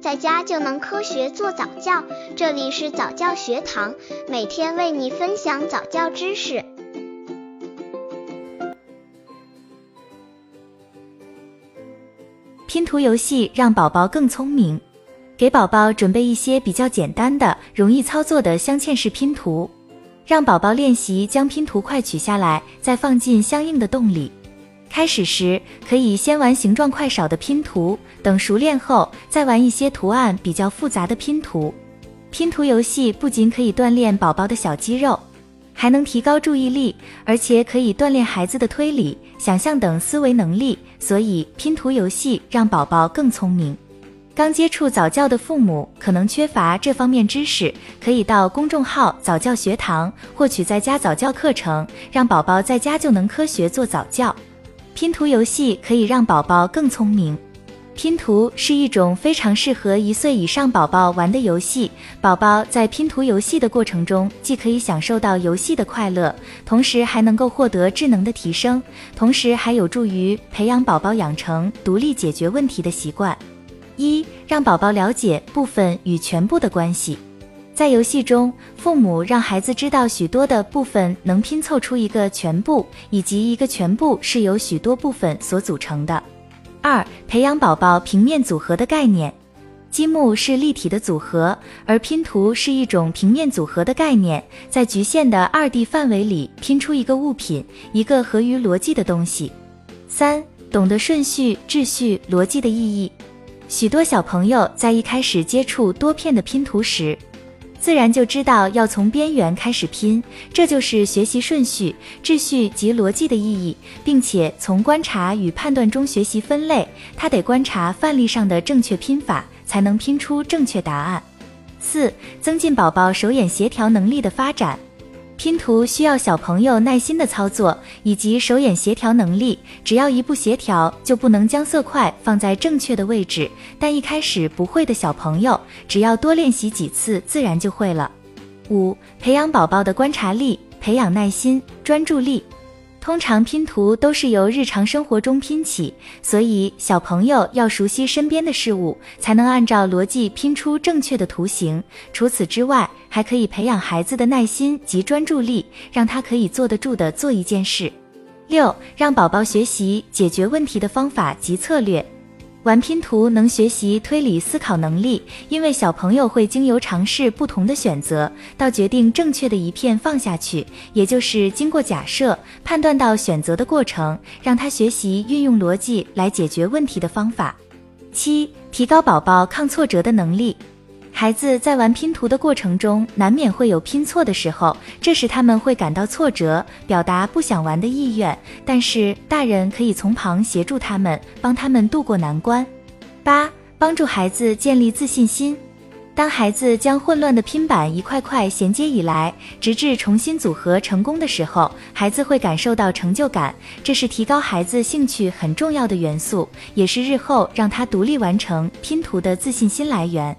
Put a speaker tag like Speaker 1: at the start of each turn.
Speaker 1: 在家就能科学做早教。这里是早教学堂，每天为你分享早教知识。
Speaker 2: 拼图游戏让宝宝更聪明，给宝宝准备一些比较简单的、容易操作的镶嵌式拼图，让宝宝练习将拼图块取下来，再放进相应的洞里。开始时可以先玩形状块少的拼图，等熟练后再玩一些图案比较复杂的拼图。拼图游戏不仅可以锻炼宝宝的小肌肉，还能提高注意力，而且可以锻炼孩子的推理。想象等思维能力，所以拼图游戏让宝宝更聪明。刚接触早教的父母可能缺乏这方面知识，可以到公众号早教学堂获取在家早教课程，让宝宝在家就能科学做早教。拼图游戏可以让宝宝更聪明。拼图是一种非常适合一岁以上宝宝玩的游戏。宝宝在拼图游戏的过程中，既可以享受到游戏的快乐，同时还能够获得智能的提升，同时还有助于培养宝宝养成独立解决问题的习惯。一、让宝宝了解部分与全部的关系。在游戏中，父母让孩子知道许多的部分能拼凑出一个全部，以及一个全部是由许多部分所组成的。二、培养宝宝平面组合的概念。积木是立体的组合，而拼图是一种平面组合的概念，在局限的二 D 范围里拼出一个物品，一个合于逻辑的东西。三、懂得顺序、秩序、逻辑的意义。许多小朋友在一开始接触多片的拼图时，自然就知道要从边缘开始拼，这就是学习顺序、秩序及逻辑的意义，并且从观察与判断中学习分类。他得观察范例上的正确拼法，才能拼出正确答案。四、增进宝宝手眼协调能力的发展。拼图需要小朋友耐心的操作以及手眼协调能力，只要一不协调，就不能将色块放在正确的位置。但一开始不会的小朋友，只要多练习几次，自然就会了。五、培养宝宝的观察力，培养耐心、专注力。通常拼图都是由日常生活中拼起，所以小朋友要熟悉身边的事物，才能按照逻辑拼出正确的图形。除此之外，还可以培养孩子的耐心及专注力，让他可以坐得住的做一件事。六，让宝宝学习解决问题的方法及策略。玩拼图能学习推理思考能力，因为小朋友会经由尝试不同的选择，到决定正确的一片放下去，也就是经过假设判断到选择的过程，让他学习运用逻辑来解决问题的方法。七，提高宝宝抗挫折的能力。孩子在玩拼图的过程中，难免会有拼错的时候，这时他们会感到挫折，表达不想玩的意愿。但是大人可以从旁协助他们，帮他们渡过难关。八、帮助孩子建立自信心。当孩子将混乱的拼板一块块衔接以来，直至重新组合成功的时候，孩子会感受到成就感，这是提高孩子兴趣很重要的元素，也是日后让他独立完成拼图的自信心来源。